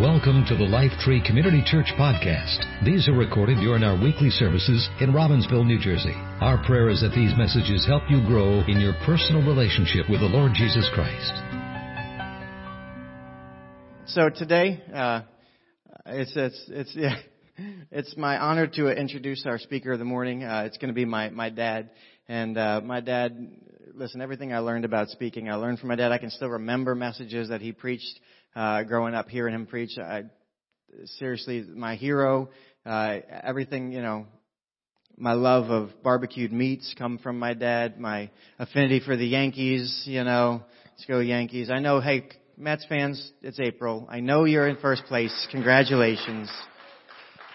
Welcome to the Life Tree Community Church podcast. These are recorded during our weekly services in Robbinsville, New Jersey. Our prayer is that these messages help you grow in your personal relationship with the Lord Jesus Christ. So today, uh, it's it's it's yeah, it's my honor to introduce our speaker of the morning. Uh, it's going to be my my dad, and uh, my dad. Listen, everything I learned about speaking, I learned from my dad. I can still remember messages that he preached uh, growing up hearing him preach. I, seriously, my hero. Uh, everything, you know, my love of barbecued meats come from my dad. My affinity for the Yankees, you know, let's go Yankees. I know, hey, Mets fans, it's April. I know you're in first place. Congratulations.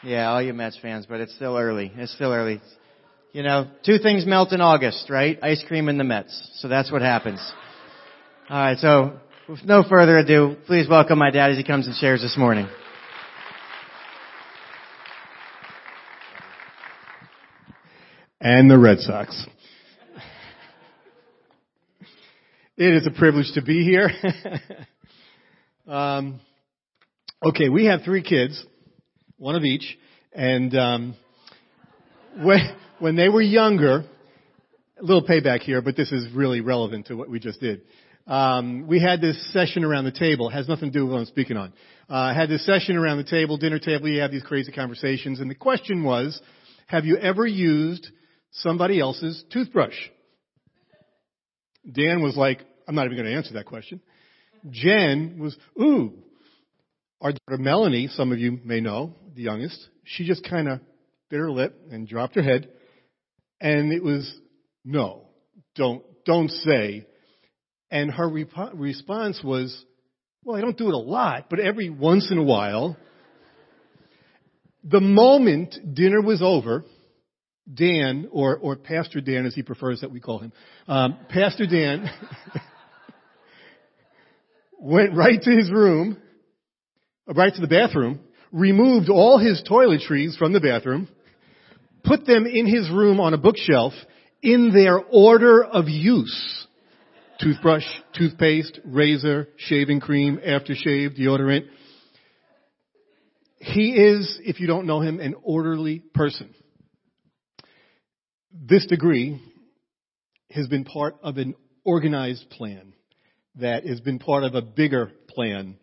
Yeah, all you Mets fans, but it's still early. It's still early. You know, two things melt in August, right? Ice cream and the Mets. So that's what happens. All right, so with no further ado, please welcome my dad as he comes and shares this morning. And the Red Sox. It is a privilege to be here. um, okay, we have three kids, one of each, and um, when when they were younger, a little payback here, but this is really relevant to what we just did um, we had this session around the table. It has nothing to do with what I'm speaking on. Uh, had this session around the table, dinner table. You have these crazy conversations, and the question was, have you ever used somebody else's toothbrush? Dan was like, I'm not even going to answer that question. Jen was, ooh. Our daughter Melanie, some of you may know, the youngest, she just kind of bit her lip and dropped her head, and it was, no, don't, don't say and her rep- response was, well, I don't do it a lot, but every once in a while. The moment dinner was over, Dan, or, or Pastor Dan as he prefers that we call him, um, Pastor Dan went right to his room, right to the bathroom, removed all his toiletries from the bathroom, put them in his room on a bookshelf in their order of use toothbrush, toothpaste, razor, shaving cream, aftershave, deodorant. He is, if you don't know him, an orderly person. This degree has been part of an organized plan that has been part of a bigger plan.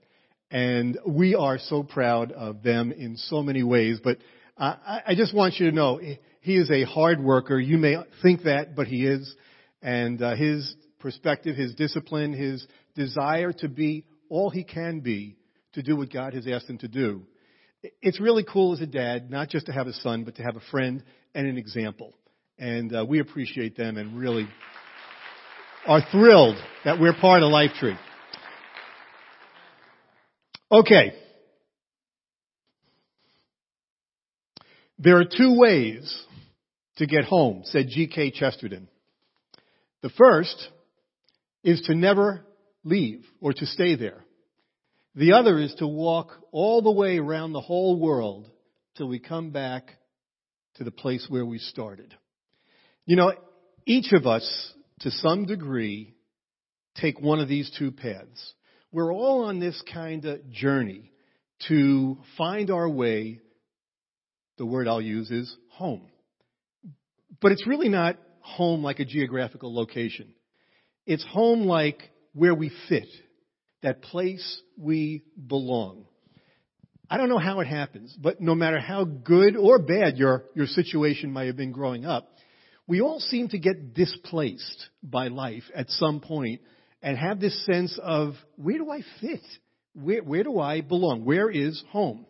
And we are so proud of them in so many ways. But I, I just want you to know, he is a hard worker. You may think that, but he is. And uh, his perspective, his discipline, his desire to be all he can be to do what God has asked him to do. It's really cool as a dad, not just to have a son, but to have a friend and an example. And uh, we appreciate them and really are thrilled that we're part of Life Tree. Okay. There are two ways to get home, said G.K. Chesterton. The first is to never leave or to stay there. The other is to walk all the way around the whole world till we come back to the place where we started. You know, each of us, to some degree, take one of these two paths. We're all on this kind of journey to find our way. The word I'll use is home. But it's really not home like a geographical location. It's home like where we fit, that place we belong. I don't know how it happens, but no matter how good or bad your, your situation might have been growing up, we all seem to get displaced by life at some point and have this sense of where do I fit? Where, where do I belong? Where is home?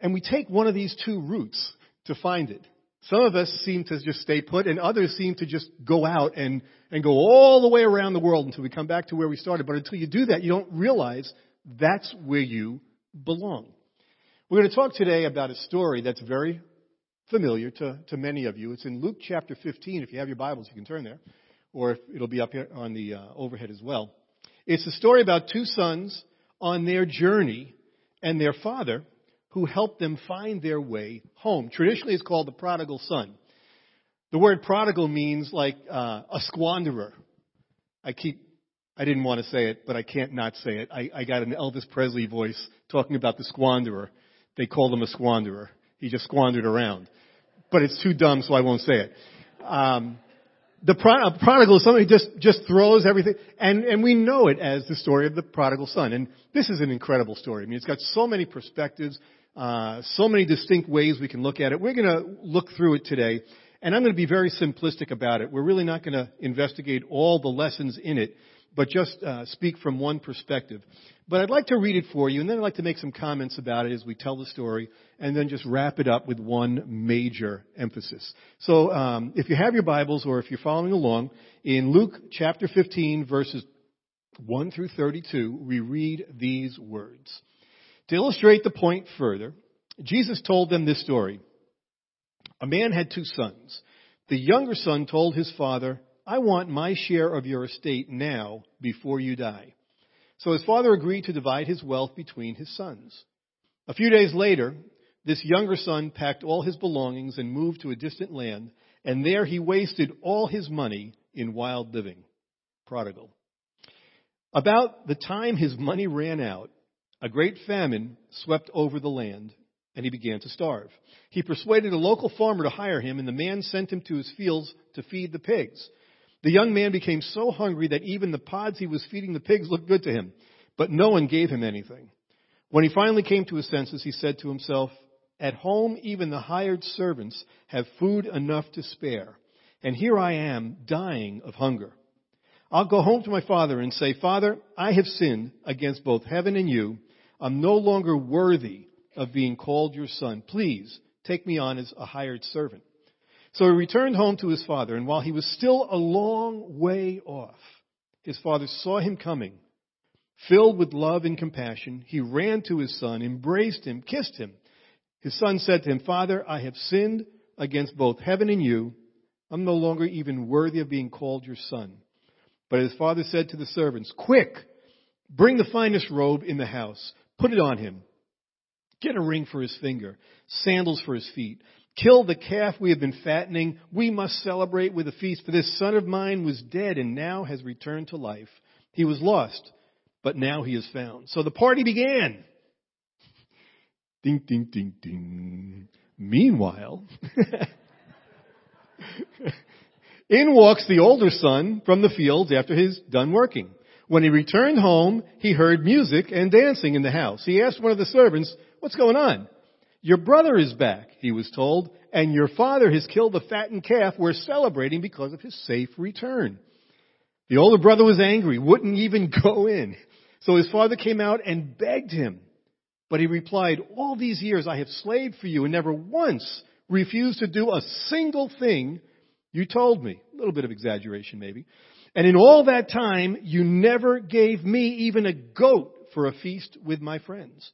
And we take one of these two routes to find it. Some of us seem to just stay put, and others seem to just go out and, and go all the way around the world until we come back to where we started. But until you do that, you don't realize that's where you belong. We're going to talk today about a story that's very familiar to, to many of you. It's in Luke chapter 15. If you have your Bibles, you can turn there, or it'll be up here on the uh, overhead as well. It's a story about two sons on their journey and their father who helped them find their way home. Traditionally, it's called the prodigal son. The word prodigal means like uh, a squanderer. I keep I didn't want to say it, but I can't not say it. I, I got an Elvis Presley voice talking about the squanderer. They called him a squanderer. He just squandered around. But it's too dumb, so I won't say it. Um, the pro- prodigal is somebody who just, just throws everything, and, and we know it as the story of the prodigal son. And this is an incredible story. I mean, it's got so many perspectives, uh, so many distinct ways we can look at it. We're going to look through it today, and I'm going to be very simplistic about it. We're really not going to investigate all the lessons in it, but just uh, speak from one perspective. But I'd like to read it for you, and then I'd like to make some comments about it as we tell the story, and then just wrap it up with one major emphasis. So, um, if you have your Bibles, or if you're following along, in Luke chapter 15, verses 1 through 32, we read these words. To illustrate the point further, Jesus told them this story. A man had two sons. The younger son told his father, I want my share of your estate now before you die. So his father agreed to divide his wealth between his sons. A few days later, this younger son packed all his belongings and moved to a distant land, and there he wasted all his money in wild living. Prodigal. About the time his money ran out, a great famine swept over the land, and he began to starve. He persuaded a local farmer to hire him, and the man sent him to his fields to feed the pigs. The young man became so hungry that even the pods he was feeding the pigs looked good to him, but no one gave him anything. When he finally came to his senses, he said to himself, At home, even the hired servants have food enough to spare, and here I am dying of hunger. I'll go home to my father and say, Father, I have sinned against both heaven and you. I'm no longer worthy of being called your son. Please take me on as a hired servant. So he returned home to his father, and while he was still a long way off, his father saw him coming. Filled with love and compassion, he ran to his son, embraced him, kissed him. His son said to him, Father, I have sinned against both heaven and you. I'm no longer even worthy of being called your son. But his father said to the servants, Quick, bring the finest robe in the house, put it on him. Get a ring for his finger, sandals for his feet Kill the calf we have been fattening. We must celebrate with a feast, for this son of mine was dead and now has returned to life. He was lost, but now he is found. So the party began. Ding, ding, ding, ding. Meanwhile, in walks the older son from the fields after he's done working. When he returned home, he heard music and dancing in the house. He asked one of the servants, what's going on? Your brother is back, he was told, and your father has killed the fattened calf we're celebrating because of his safe return. The older brother was angry, wouldn't even go in. So his father came out and begged him. But he replied, all these years I have slaved for you and never once refused to do a single thing you told me. A little bit of exaggeration maybe. And in all that time, you never gave me even a goat for a feast with my friends.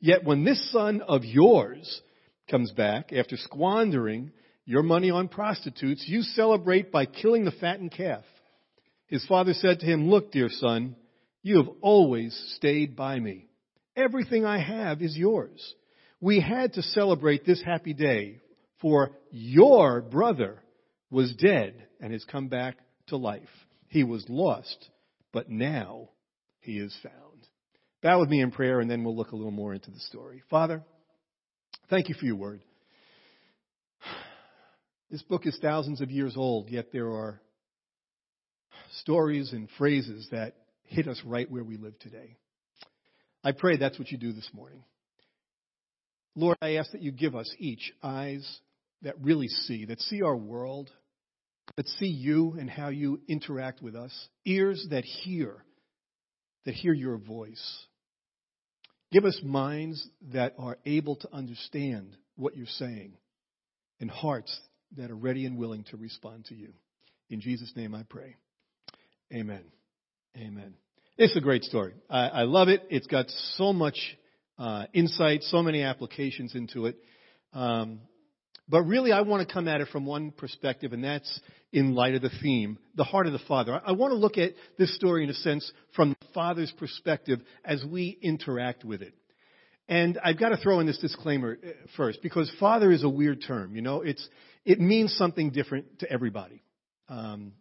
Yet when this son of yours comes back after squandering your money on prostitutes, you celebrate by killing the fattened calf. His father said to him, Look, dear son, you have always stayed by me. Everything I have is yours. We had to celebrate this happy day, for your brother was dead and has come back to life. He was lost, but now he is found. Bow with me in prayer, and then we'll look a little more into the story. Father, thank you for your word. This book is thousands of years old, yet there are stories and phrases that hit us right where we live today. I pray that's what you do this morning. Lord, I ask that you give us each eyes that really see, that see our world, that see you and how you interact with us, ears that hear that hear your voice. Give us minds that are able to understand what you're saying and hearts that are ready and willing to respond to you. In Jesus' name I pray. Amen. Amen. It's a great story. I, I love it. It's got so much uh, insight, so many applications into it. Um, but really, I want to come at it from one perspective, and that's in light of the theme, the heart of the Father. I want to look at this story in a sense from the Father's perspective as we interact with it. And I've got to throw in this disclaimer uh, first, because Father is a weird term. You know, it's it means something different to everybody. Um,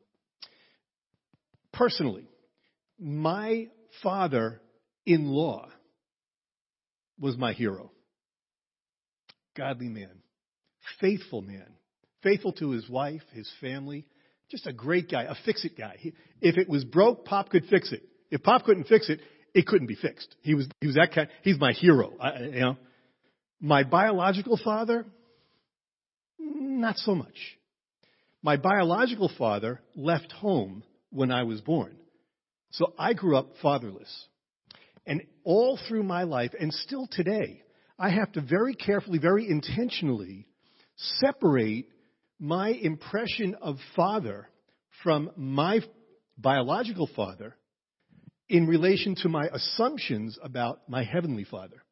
personally, my father in law was my hero. Godly man, faithful man, faithful to his wife, his family, just a great guy, a fix it guy. He, if it was broke, Pop could fix it. If Pop couldn't fix it, it couldn't be fixed. He was, he was that kind, he's my hero. I, you know, my biological father, not so much. My biological father left home when I was born. So I grew up fatherless. And all through my life, and still today, I have to very carefully, very intentionally separate my impression of father from my biological father in relation to my assumptions about my heavenly father.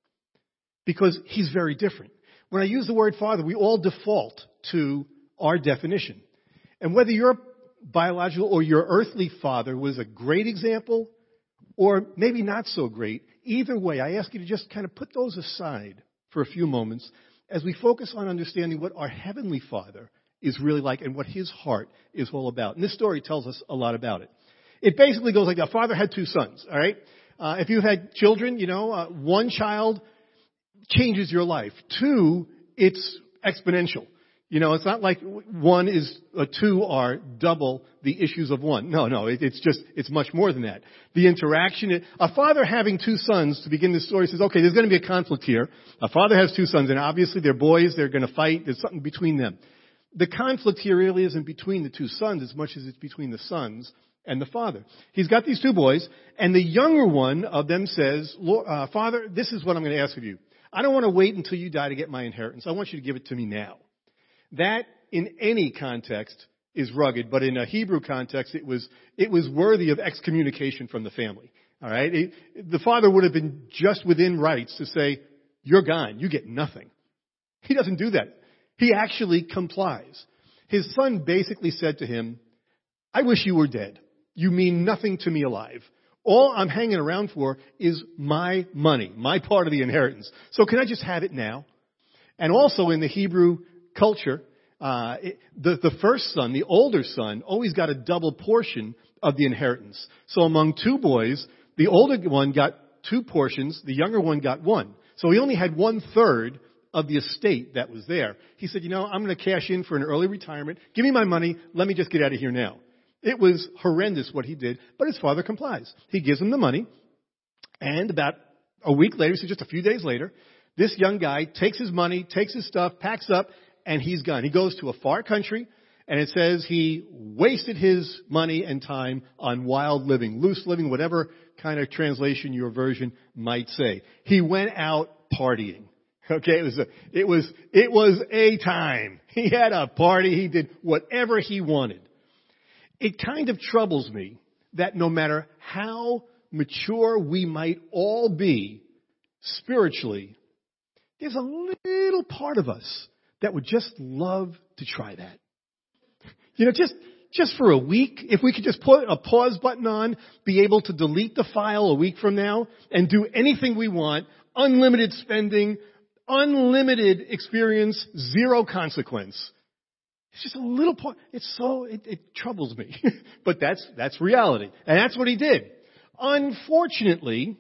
Because he's very different. When I use the word father, we all default to our definition. And whether your biological or your earthly father was a great example or maybe not so great, either way, I ask you to just kind of put those aside for a few moments as we focus on understanding what our heavenly father is really like and what his heart is all about. And this story tells us a lot about it. It basically goes like that. Father had two sons, all right? Uh, if you've had children, you know, uh, one child changes your life. Two, it's exponential. You know, it's not like one is, uh, two are double the issues of one. No, no, it, it's just, it's much more than that. The interaction, a father having two sons, to begin this story, says, okay, there's going to be a conflict here. A father has two sons, and obviously they're boys, they're going to fight, there's something between them. The conflict here really isn't between the two sons as much as it's between the sons and the father. He's got these two boys, and the younger one of them says, uh, Father, this is what I'm going to ask of you. I don't want to wait until you die to get my inheritance. I want you to give it to me now. That, in any context, is rugged, but in a Hebrew context, it was, it was worthy of excommunication from the family. All right? It, the father would have been just within rights to say, you're gone. You get nothing. He doesn't do that. He actually complies. His son basically said to him, I wish you were dead. You mean nothing to me alive. All I'm hanging around for is my money, my part of the inheritance. So can I just have it now? And also in the Hebrew culture, uh, it, the, the first son, the older son, always got a double portion of the inheritance. So among two boys, the older one got two portions, the younger one got one. So he only had one third of the estate that was there. He said, you know, I'm going to cash in for an early retirement. Give me my money. Let me just get out of here now. It was horrendous what he did, but his father complies. He gives him the money, and about a week later, so just a few days later, this young guy takes his money, takes his stuff, packs up, and he's gone. He goes to a far country, and it says he wasted his money and time on wild living, loose living, whatever kind of translation your version might say. He went out partying. Okay, it was a, it was, it was a time. He had a party. He did whatever he wanted. It kind of troubles me that no matter how mature we might all be spiritually, there's a little part of us that would just love to try that. You know, just, just for a week, if we could just put a pause button on, be able to delete the file a week from now and do anything we want, unlimited spending, unlimited experience, zero consequence. It's just a little part. It's so, it, it troubles me. but that's, that's reality. And that's what he did. Unfortunately,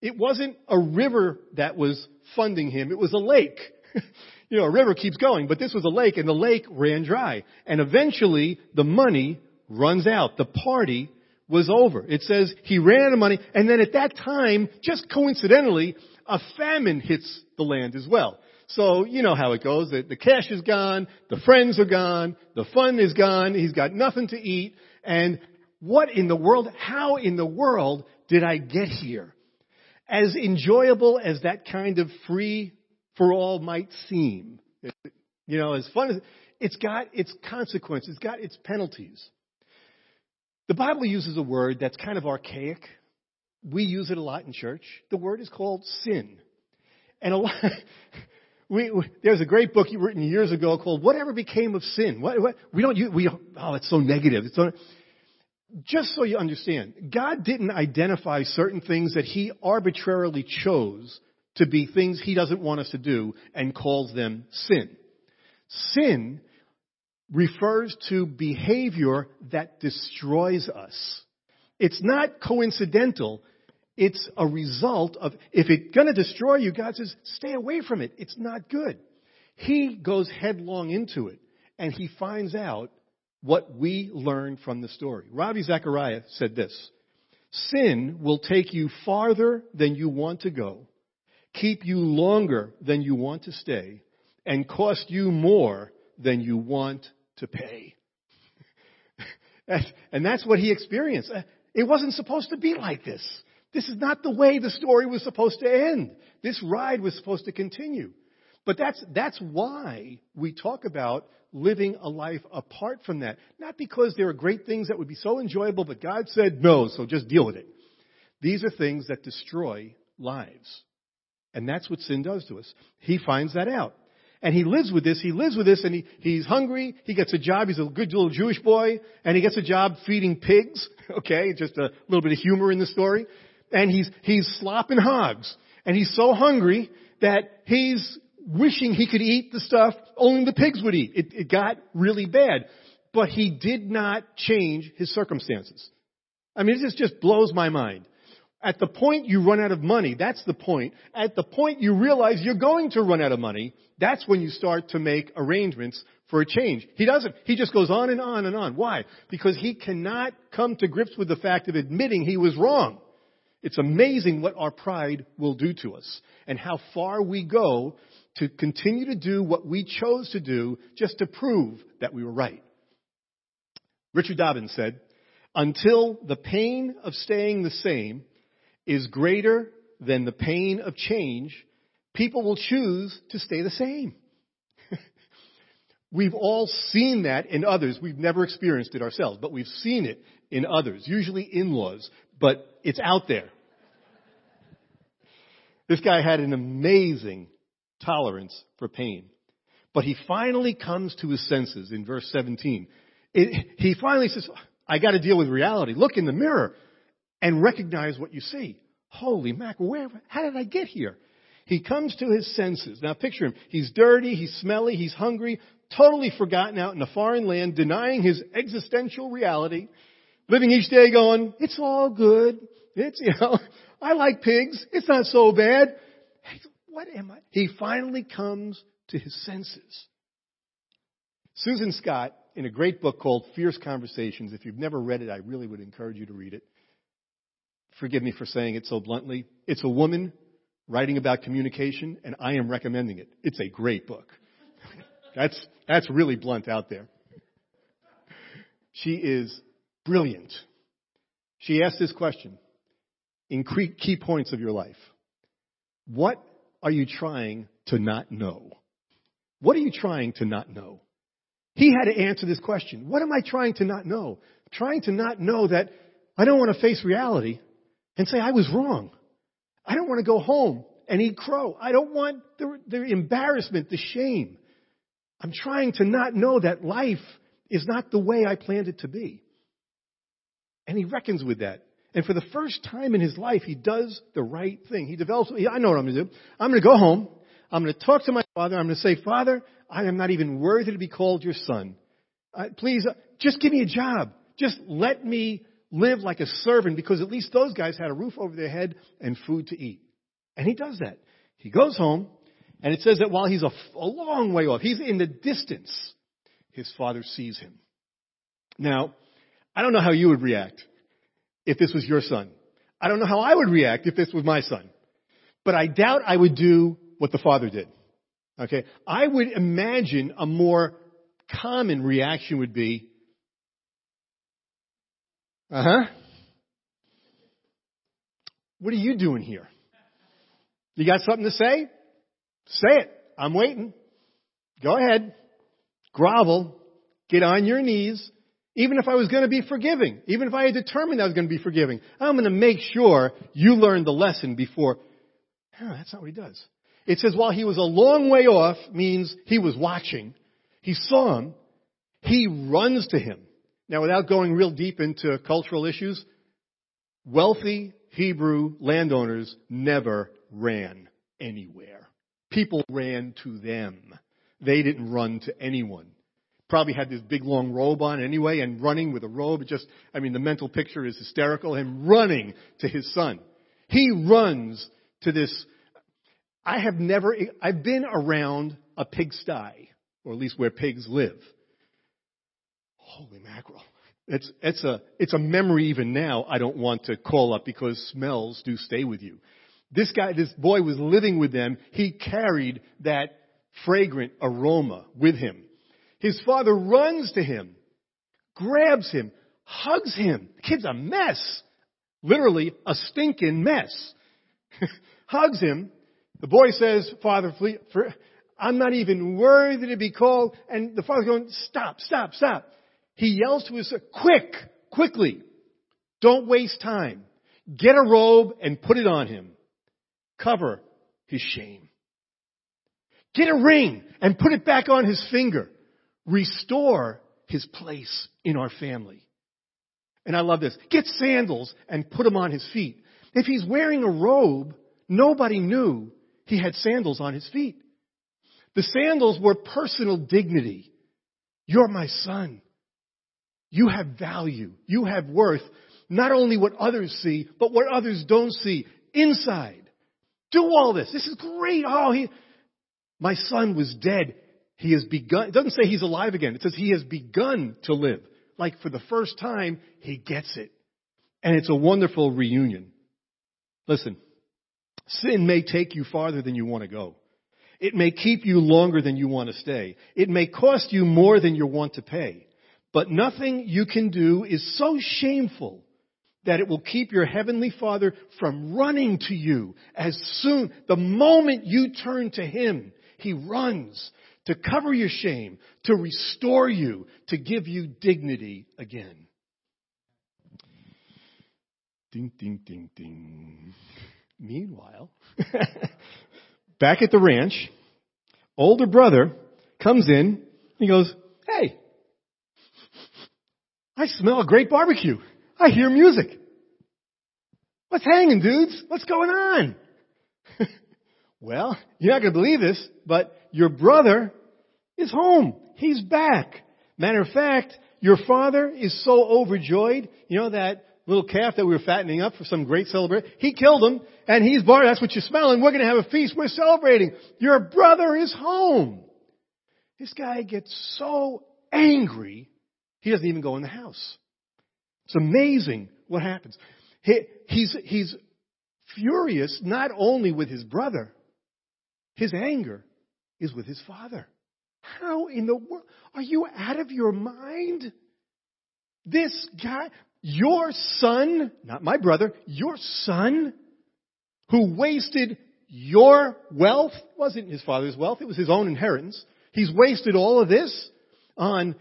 it wasn't a river that was funding him. It was a lake. you know, a river keeps going, but this was a lake and the lake ran dry. And eventually the money runs out. The party was over. It says he ran out of money and then at that time, just coincidentally, a famine hits the land as well. So you know how it goes. The, the cash is gone, the friends are gone, the fun is gone, he's got nothing to eat, and what in the world, how in the world did I get here? As enjoyable as that kind of free for all might seem. You know, as fun as it's got its consequences, it's got its penalties. The Bible uses a word that's kind of archaic. We use it a lot in church. The word is called sin. And a lot, we, we, there's a great book written years ago called "Whatever Became of Sin." What, what, we don't use, we oh, it's so negative. It's so, just so you understand, God didn't identify certain things that He arbitrarily chose to be things he doesn't want us to do and calls them sin. Sin refers to behavior that destroys us. It's not coincidental. It's a result of, if it's going to destroy you, God says, stay away from it. It's not good. He goes headlong into it and he finds out what we learn from the story. Ravi Zacharias said this, sin will take you farther than you want to go, keep you longer than you want to stay, and cost you more than you want to pay. and that's what he experienced. Uh, it wasn't supposed to be like this. This is not the way the story was supposed to end. This ride was supposed to continue. But that's, that's why we talk about living a life apart from that. Not because there are great things that would be so enjoyable, but God said no, so just deal with it. These are things that destroy lives. And that's what sin does to us. He finds that out. And he lives with this, he lives with this, and he, he's hungry, he gets a job, he's a good little Jewish boy, and he gets a job feeding pigs, okay, just a little bit of humor in the story. And he's, he's slopping hogs. And he's so hungry that he's wishing he could eat the stuff only the pigs would eat. It, it got really bad. But he did not change his circumstances. I mean, this just blows my mind. At the point you run out of money, that's the point. At the point you realize you're going to run out of money, that's when you start to make arrangements for a change. He doesn't. He just goes on and on and on. Why? Because he cannot come to grips with the fact of admitting he was wrong. It's amazing what our pride will do to us and how far we go to continue to do what we chose to do just to prove that we were right. Richard Dobbins said, until the pain of staying the same is greater than the pain of change, people will choose to stay the same. we've all seen that in others. We've never experienced it ourselves, but we've seen it in others, usually in-laws, but it's out there. This guy had an amazing tolerance for pain. But he finally comes to his senses in verse 17. It, he finally says, I got to deal with reality. Look in the mirror and recognize what you see. Holy mackerel, where, how did I get here? He comes to his senses. Now picture him. He's dirty, he's smelly, he's hungry, totally forgotten out in a foreign land, denying his existential reality, living each day going, it's all good. It's, you know, I like pigs. It's not so bad. What am I? He finally comes to his senses. Susan Scott, in a great book called Fierce Conversations, if you've never read it, I really would encourage you to read it. Forgive me for saying it so bluntly. It's a woman writing about communication, and I am recommending it. It's a great book. that's, that's really blunt out there. She is brilliant. She asked this question in key points of your life. What are you trying to not know? What are you trying to not know? He had to answer this question. What am I trying to not know? Trying to not know that I don't want to face reality and say I was wrong. I don't want to go home and eat crow. I don't want the, the embarrassment, the shame. I'm trying to not know that life is not the way I planned it to be. And he reckons with that. And for the first time in his life, he does the right thing. He develops, I know what I'm going to do. I'm going to go home. I'm going to talk to my father. I'm going to say, Father, I am not even worthy to be called your son. Uh, please, uh, just give me a job. Just let me live like a servant because at least those guys had a roof over their head and food to eat. And he does that. He goes home, and it says that while he's a, a long way off, he's in the distance, his father sees him. Now, I don't know how you would react if this was your son. I don't know how I would react if this was my son. But I doubt I would do what the father did. Okay? I would imagine a more common reaction would be, uh huh. What are you doing here? You got something to say? Say it. I'm waiting. Go ahead. Grovel. Get on your knees. Even if I was going to be forgiving, even if I had determined I was going to be forgiving, I'm going to make sure you learn the lesson before. That's not what he does. It says while he was a long way off means he was watching. He saw him. He runs to him. Now without going real deep into cultural issues, wealthy Hebrew landowners never ran anywhere. People ran to them. They didn't run to anyone. Probably had this big long robe on anyway and running with a robe. Just, I mean, the mental picture is hysterical. Him running to his son. He runs to this. I have never, I've been around a pigsty, or at least where pigs live. Holy mackerel. It's, it's a, it's a memory even now I don't want to call up because smells do stay with you. This guy, this boy was living with them. He carried that fragrant aroma with him. His father runs to him, grabs him, hugs him. The kid's a mess. Literally a stinking mess. hugs him. The boy says, Father, I'm not even worthy to be called. And the father's going, stop, stop, stop. He yells to his quick, quickly. Don't waste time. Get a robe and put it on him. Cover his shame. Get a ring and put it back on his finger. Restore his place in our family. And I love this. Get sandals and put them on his feet. If he's wearing a robe, nobody knew he had sandals on his feet. The sandals were personal dignity. You're my son. You have value. You have worth. Not only what others see, but what others don't see inside. Do all this. This is great. Oh, he, my son was dead. He has begun. It doesn't say he's alive again. It says he has begun to live. Like for the first time, he gets it. And it's a wonderful reunion. Listen, sin may take you farther than you want to go. It may keep you longer than you want to stay. It may cost you more than you want to pay. But nothing you can do is so shameful that it will keep your heavenly Father from running to you as soon, the moment you turn to Him, He runs to cover your shame, to restore you, to give you dignity again. Ding, ding, ding, ding. Meanwhile, back at the ranch, older brother comes in, he goes, hey, I smell a great barbecue. I hear music. What's hanging, dudes? What's going on? well, you're not going to believe this, but your brother is home. He's back. Matter of fact, your father is so overjoyed. You know that little calf that we were fattening up for some great celebration? He killed him, and he's bar. That's what you're smelling. We're going to have a feast. We're celebrating. Your brother is home. This guy gets so angry he doesn't even go in the house. It's amazing what happens. He, he's, he's furious not only with his brother, his anger is with his father. How in the world? Are you out of your mind? This guy, your son, not my brother, your son, who wasted your wealth, wasn't his father's wealth, it was his own inheritance. He's wasted all of this on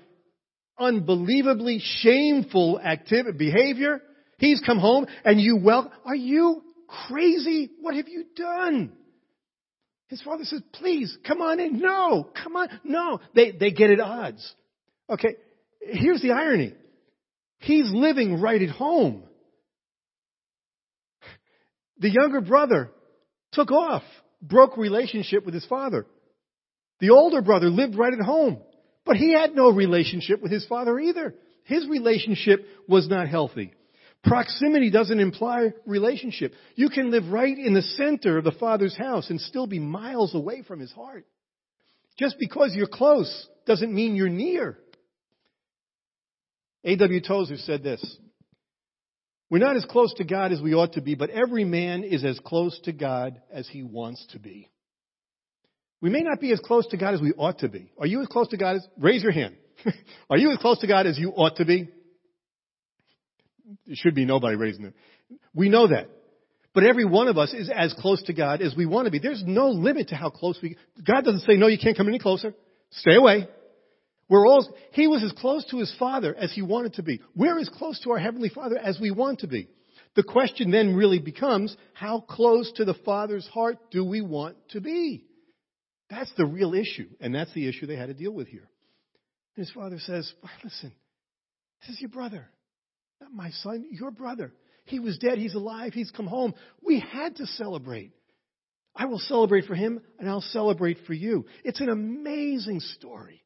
unbelievably shameful activity, behavior. He's come home and you well, are you crazy? What have you done? His father says, please, come on in. No, come on. No. They, they get at odds. Okay. Here's the irony. He's living right at home. The younger brother took off, broke relationship with his father. The older brother lived right at home. But he had no relationship with his father either. His relationship was not healthy. Proximity doesn't imply relationship. You can live right in the center of the father's house and still be miles away from his heart. Just because you're close doesn't mean you're near. A.W. Tozer said this. We're not as close to God as we ought to be, but every man is as close to God as he wants to be. We may not be as close to God as we ought to be. Are you as close to God as, raise your hand. Are you as close to God as you ought to be? There should be nobody raising it. We know that. But every one of us is as close to God as we want to be. There's no limit to how close we, God doesn't say, no, you can't come any closer. Stay away. We're all, he was as close to his father as he wanted to be. We're as close to our heavenly father as we want to be. The question then really becomes, how close to the father's heart do we want to be? That's the real issue, and that's the issue they had to deal with here. And his father says, Listen, this is your brother. Not my son, your brother. He was dead, he's alive, he's come home. We had to celebrate. I will celebrate for him, and I'll celebrate for you. It's an amazing story.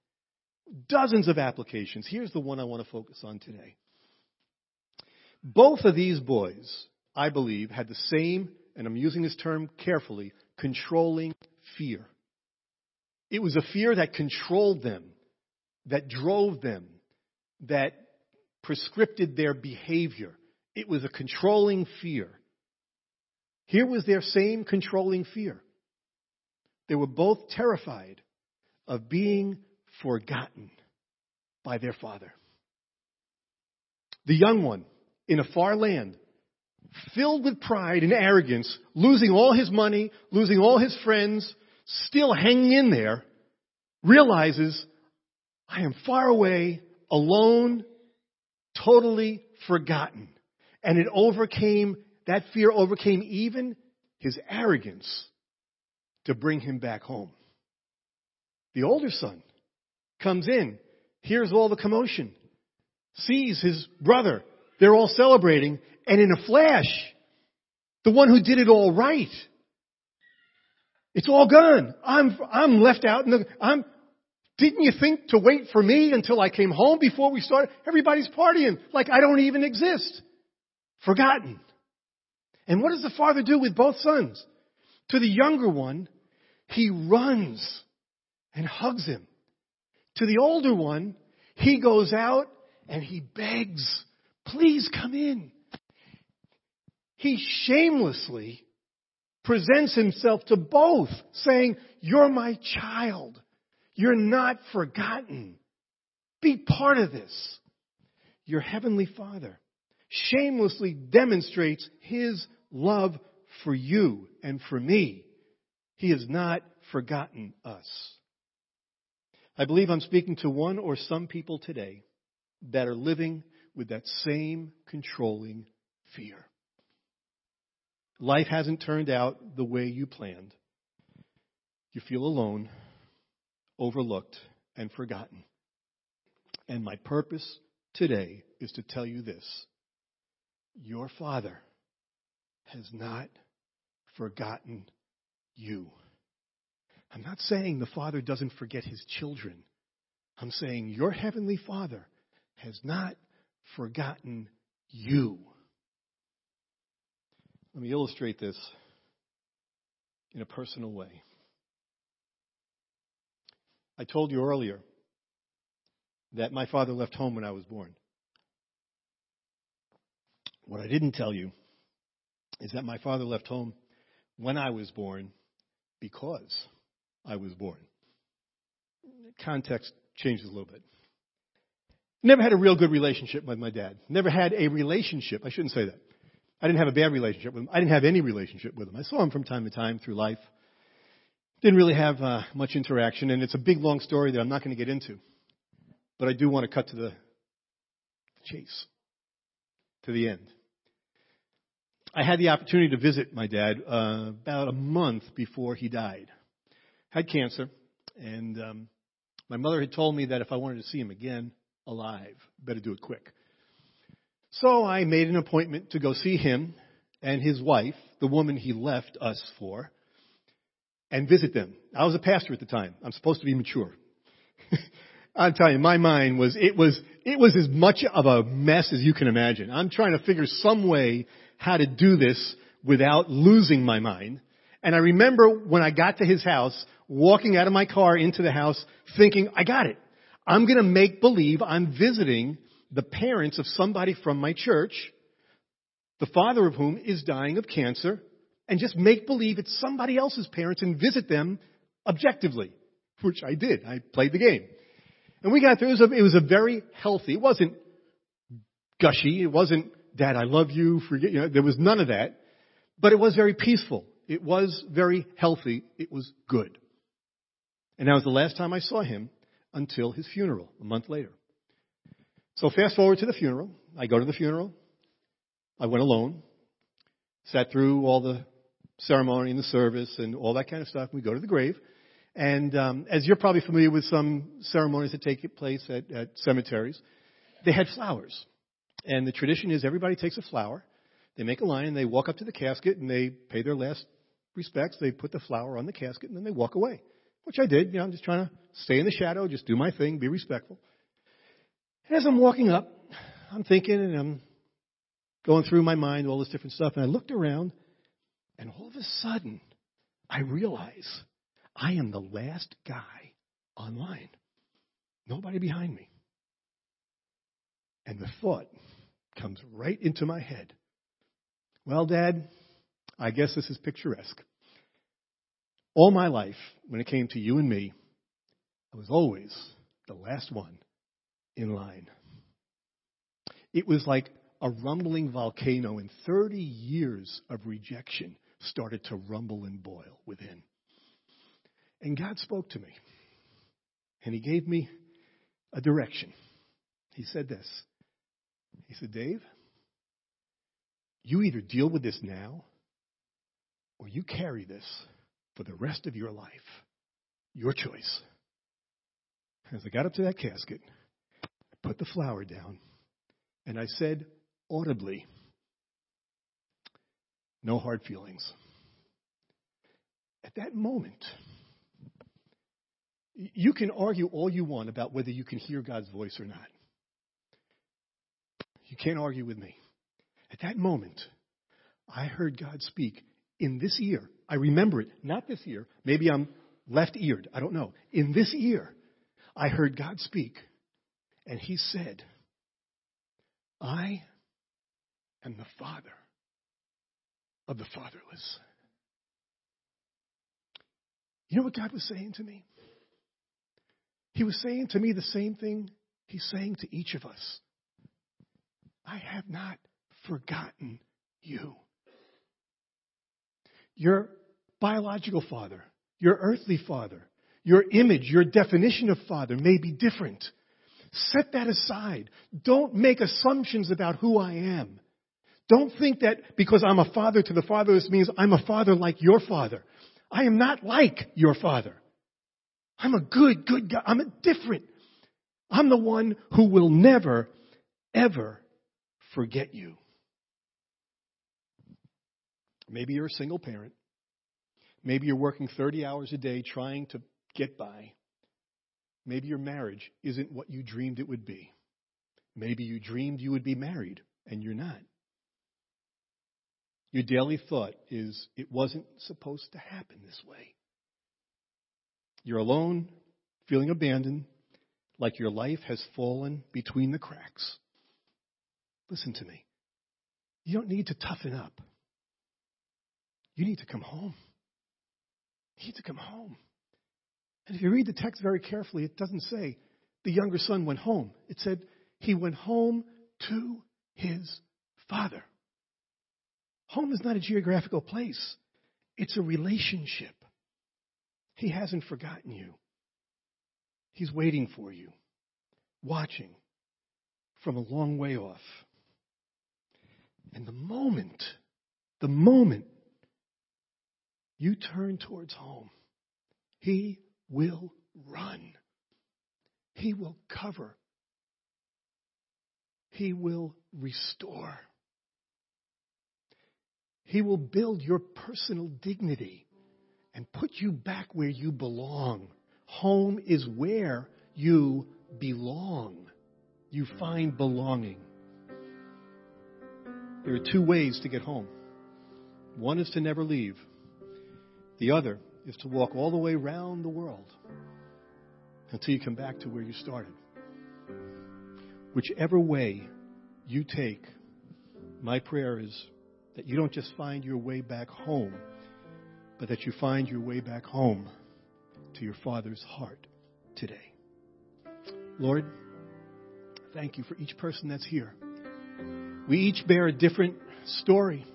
dozens of applications. Here's the one I want to focus on today. Both of these boys, I believe, had the same, and I'm using this term carefully, controlling fear. It was a fear that controlled them, that drove them, that prescripted their behavior. It was a controlling fear. Here was their same controlling fear. They were both terrified of being forgotten by their father. The young one, in a far land, filled with pride and arrogance, losing all his money, losing all his friends, still hanging in there, realizes, I am far away, alone, totally forgotten. And it overcame, that fear overcame even his arrogance to bring him back home. The older son comes in, hears all the commotion, sees his brother. They're all celebrating, and in a flash, the one who did it all right, it's all gone. I'm, I'm left out in the, I'm, didn't you think to wait for me until I came home before we started? Everybody's partying like I don't even exist. Forgotten. And what does the father do with both sons? To the younger one, he runs and hugs him. To the older one, he goes out and he begs, please come in. He shamelessly presents himself to both, saying, You're my child. You're not forgotten. Be part of this. Your heavenly Father shamelessly demonstrates his love for you and for me. He has not forgotten us. I believe I'm speaking to one or some people today that are living with that same controlling fear. Life hasn't turned out the way you planned. You feel alone, overlooked, and forgotten. And my purpose today is to tell you this. Your Father has not forgotten you. I'm not saying the Father doesn't forget his children. I'm saying your Heavenly Father has not forgotten you. Let me illustrate this in a personal way. I told you earlier that my father left home when I was born. What I didn't tell you is that my father left home when I was born because I was born. Context changes a little bit. Never had a real good relationship with my dad. Never had a relationship. I shouldn't say that. I didn't have a bad relationship with him. I didn't have any relationship with him. I saw him from time to time through life. Didn't really have uh, much interaction, and it's a big, long story that I'm not going to get into. But I do want to cut to the chase, to the end. I had the opportunity to visit my dad uh, about a month before he died. Had cancer, and um, my mother had told me that if I wanted to see him again alive, better do it quick. So I made an appointment to go see him and his wife, the woman he left us for, and visit them. I was a pastor at the time. I'm supposed to be mature. I'm telling you, my mind was, it was, it was as much of a mess as you can imagine. I'm trying to figure some way how to do this without losing my mind. And I remember when I got to his house, walking out of my car into the house, thinking, I got it. I'm gonna make believe I'm visiting the parents of somebody from my church, the father of whom is dying of cancer, and just make believe it's somebody else's parents and visit them objectively, which I did. I played the game. And we got through. It was a, it was a very healthy, it wasn't gushy, it wasn't, Dad, I love you, forget, you know, there was none of that. But it was very peaceful. It was very healthy. It was good. And that was the last time I saw him until his funeral, a month later. So fast forward to the funeral. I go to the funeral. I went alone. Sat through all the ceremony and the service and all that kind of stuff. We go to the grave. And um, as you're probably familiar with some ceremonies that take place at, at cemeteries, they had flowers. And the tradition is everybody takes a flower, they make a line, and they walk up to the casket and they pay their last respects. They put the flower on the casket and then they walk away. which I did. You know, I'm just trying to stay in the shadow, just do my thing, be respectful. As I'm walking up, I'm thinking and I'm going through my mind all this different stuff, and I looked around, and all of a sudden, I realize I am the last guy online. Nobody behind me. And the thought comes right into my head. Well, Dad, I guess this is picturesque. All my life, when it came to you and me, I was always the last one in line. It was like a rumbling volcano, and 30 years of rejection started to rumble and boil within. And God spoke to me, and He gave me a direction. He said this He said, Dave, you either deal with this now, or you carry this for the rest of your life. Your choice. As I got up to that casket, put the flower down, and I said audibly, No hard feelings. At that moment, you can argue all you want about whether you can hear God's voice or not. You can't argue with me. At that moment, I heard God speak in this ear. I remember it, not this ear. Maybe I'm left eared. I don't know. In this ear, I heard God speak. And He said, I am the Father of the fatherless. You know what God was saying to me? He was saying to me the same thing He's saying to each of us. I have not forgotten you. Your biological father, your earthly father, your image, your definition of father may be different. Set that aside. Don't make assumptions about who I am. Don't think that because I'm a father to the fatherless means I'm a father like your father. I am not like your father. I'm a good, good guy. I'm a different. I'm the one who will never, ever forget you. Maybe you're a single parent. Maybe you're working 30 hours a day trying to get by. Maybe your marriage isn't what you dreamed it would be. Maybe you dreamed you would be married and you're not. Your daily thought is, it wasn't supposed to happen this way. You're alone, feeling abandoned, like your life has fallen between the cracks. Listen to me. You don't need to toughen up. You need to come home. You need to come home. And if you read the text very carefully, it doesn't say the younger son went home. It said he went home to his father. Home is not a geographical place, it's a relationship. He hasn't forgotten you. He's waiting for you, watching from a long way off. And the moment, the moment you turn towards home, He will run. He will cover. He will restore. He will build your personal dignity and put you back where you belong. Home is where you belong. You find belonging. There are two ways to get home. One is to never leave. The other is to walk all the way around the world until you come back to where you started. Whichever way you take, my prayer is that you don't just find your way back home, but that you find your way back home to your Father's heart today. Lord, thank you for each person that's here. We each bear a different story.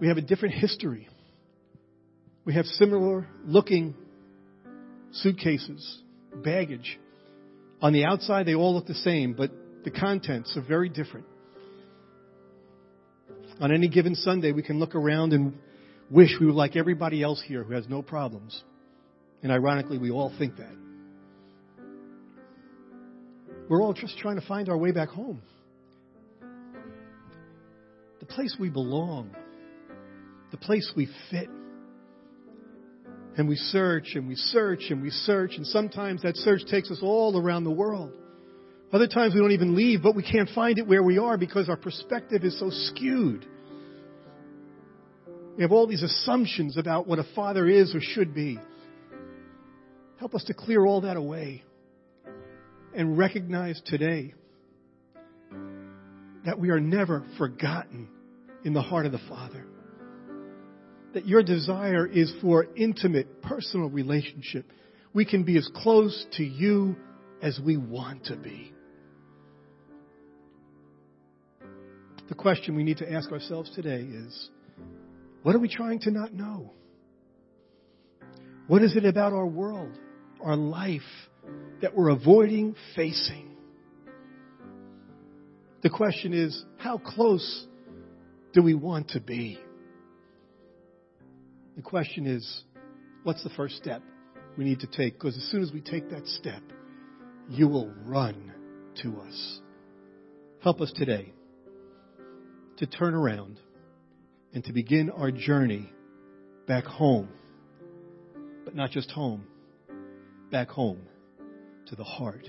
We have a different history. We have similar looking suitcases, baggage. On the outside, they all look the same, but the contents are very different. On any given Sunday, we can look around and wish we were like everybody else here who has no problems. And ironically, we all think that. We're all just trying to find our way back home. The place we belong, the place we fit. And we search and we search and we search, and sometimes that search takes us all around the world. Other times we don't even leave, but we can't find it where we are because our perspective is so skewed. We have all these assumptions about what a father is or should be. Help us to clear all that away and recognize today that we are never forgotten in the heart of the Father. That your desire is for intimate, personal relationship. We can be as close to you as we want to be. The question we need to ask ourselves today is what are we trying to not know? What is it about our world, our life, that we're avoiding facing? The question is, how close do we want to be? The question is, what's the first step we need to take? Because as soon as we take that step, you will run to us. Help us today to turn around and to begin our journey back home. But not just home, back home to the heart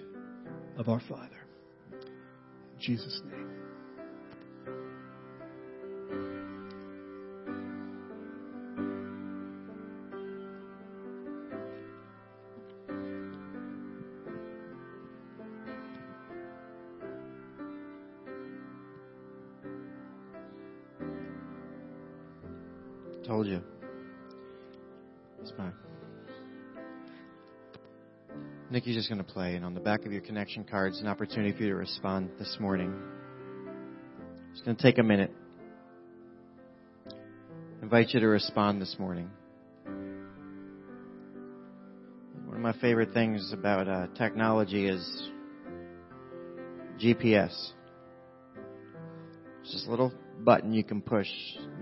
of our Father. In Jesus' name. Told you. It's fine. Nikki's just going to play, and on the back of your connection cards, an opportunity for you to respond this morning. It's going to take a minute. I invite you to respond this morning. One of my favorite things about uh, technology is GPS. It's just a little button you can push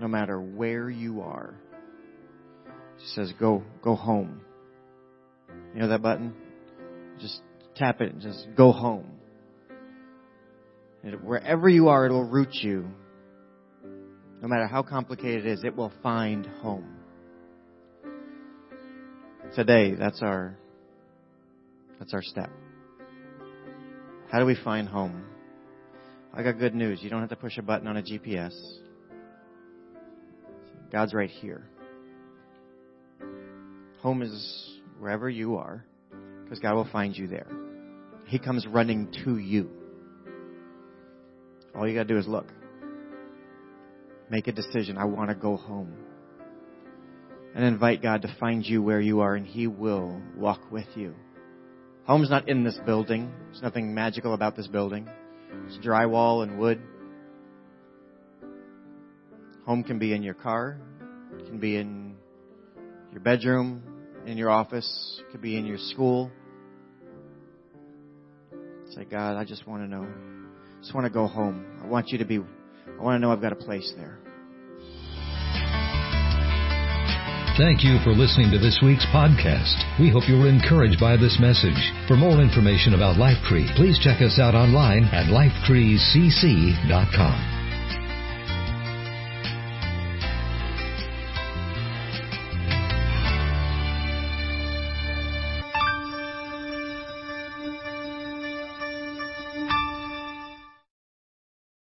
no matter where you are. She says go go home. You know that button? Just tap it and just go home. And wherever you are, it'll route you. No matter how complicated it is, it will find home. Today, that's our that's our step. How do we find home? I got good news. You don't have to push a button on a GPS. God's right here. Home is wherever you are, because God will find you there. He comes running to you. All you got to do is look. Make a decision. I want to go home. And invite God to find you where you are, and He will walk with you. Home's not in this building. There's nothing magical about this building. It's drywall and wood. Home can be in your car. It can be in your bedroom, in your office. It could be in your school. Say, God, I just want to know. I just want to go home. I want you to be, I want to know I've got a place there. Thank you for listening to this week's podcast. We hope you were encouraged by this message. For more information about LifeTree, please check us out online at lifetreecc.com.